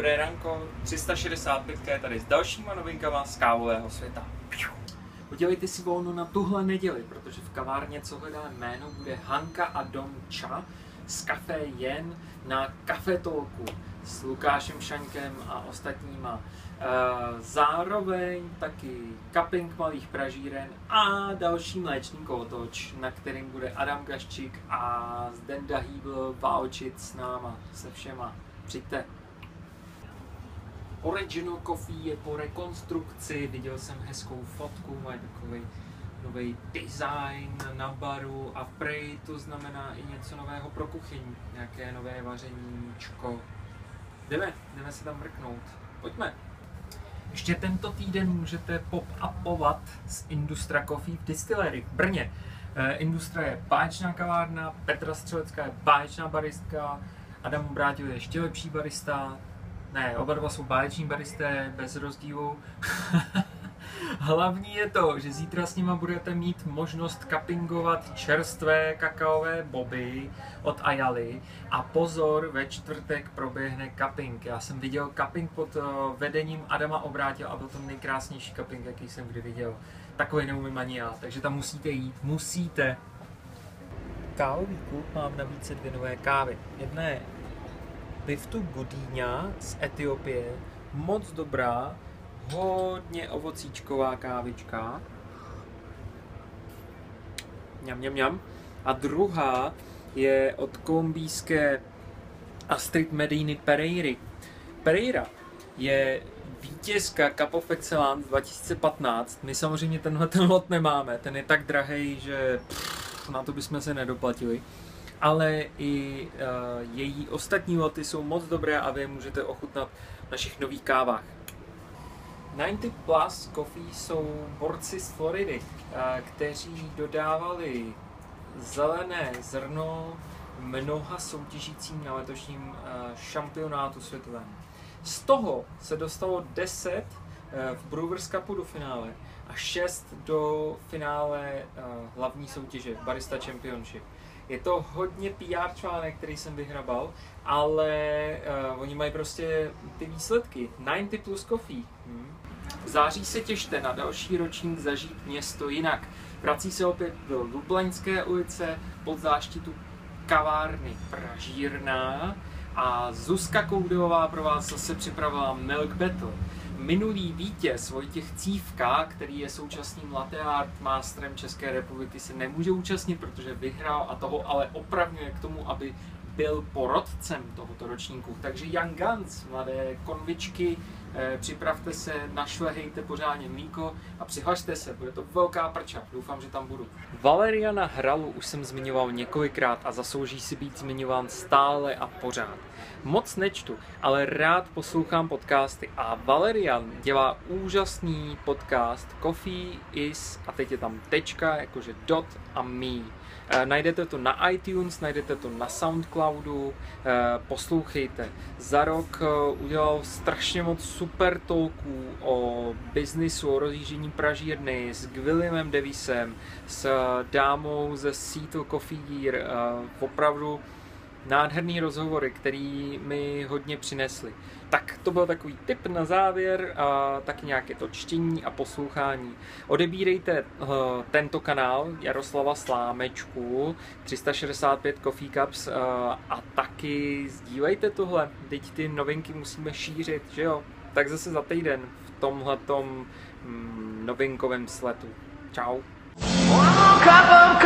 Dobré ranko, 365 je tady s dalšíma novinkama z kávového světa. Udělejte si volno na tuhle neděli, protože v kavárně, co hledá jméno, bude Hanka a Dom Cha z Café Jen na kafetolku s Lukášem Šankem a ostatníma. Eh, zároveň taky cupping malých pražíren a další mléčný kolotoč, na kterým bude Adam Gaščík a Zdenda Hýbl váočit s náma, se všema. Přijďte. Original Coffee je po rekonstrukci, viděl jsem hezkou fotku, mají takový nový design na baru a prej to znamená i něco nového pro kuchyň, nějaké nové vařeníčko. Jdeme, jdeme se tam mrknout. Pojďme. Ještě tento týden můžete pop-upovat z Industra Coffee v Distillery v Brně. Eh, Industra je báječná kavárna, Petra Střelecká je báječná baristka, Adam Obrátil je ještě lepší barista, ne, oba dva jsou báječní baristé, bez rozdílu. Hlavní je to, že zítra s nima budete mít možnost kapingovat čerstvé kakaové boby od Ayali a pozor, ve čtvrtek proběhne cupping. Já jsem viděl cupping pod eh, vedením Adama Obrátil a byl to nejkrásnější cupping, jaký jsem kdy viděl. Takový neumím ani já, takže tam musíte jít, musíte. Kávový klub mám na více dvě nové kávy. Jedna je Biftu Gudíňa z Etiopie, moc dobrá, hodně ovocíčková kávička. Mňam, mňam, mňam. A druhá je od kolumbijské Astrid Mediny Pereiry. Pereira je vítězka Cup of Excellence 2015. My samozřejmě tenhle ten lot nemáme, ten je tak drahý, že pff, na to bychom se nedoplatili. Ale i uh, její ostatní loty jsou moc dobré a vy je můžete ochutnat v našich nových kávách. 90 Plus Coffee jsou borci z Floridy, eh, kteří dodávali zelené zrno mnoha soutěžícím na letošním eh, šampionátu světovém. Z toho se dostalo 10 eh, v Brewers Cupu do finále a 6 do finále hlavní soutěže Barista Championship. Je to hodně PR článek, který jsem vyhrabal, ale uh, oni mají prostě ty výsledky. 90 plus coffee. Hmm. V září se těšte na další ročník zažít město jinak. Vrací se opět do Lublaňské ulice pod záštitu kavárny Pražírná a Zuzka Koudová pro vás zase připravila Milk Battle. Minulý vítěz Vojtěch Cívka, který je současným latte art masterem České republiky, se nemůže účastnit, protože vyhrál a toho ale opravňuje k tomu, aby byl porodcem tohoto ročníku. Takže Young Guns, mladé konvičky, připravte se, našlehejte pořádně mlíko a přihlašte se, bude to velká prča, doufám, že tam budu. Valeriana Hralu už jsem zmiňoval několikrát a zaslouží si být zmiňován stále a pořád. Moc nečtu, ale rád poslouchám podcasty a Valerian dělá úžasný podcast Coffee is, a teď je tam tečka, jakože dot a me Eh, najdete to na iTunes, najdete to na Soundcloudu, eh, poslouchejte. Za rok eh, udělal strašně moc super talků o biznisu, o rozjíždění pražírny s Williamem Davisem, s dámou ze Seattle Coffee Gear. Opravdu nádherný rozhovory, který mi hodně přinesly. Tak to byl takový tip na závěr, a taky nějaké to čtení a poslouchání. Odebírejte uh, tento kanál Jaroslava Slámečku 365 Coffee Cups uh, a taky sdílejte tohle, teď ty novinky musíme šířit, že jo? Tak zase za týden v tomhletom mm, novinkovém sletu. Ciao. Cup of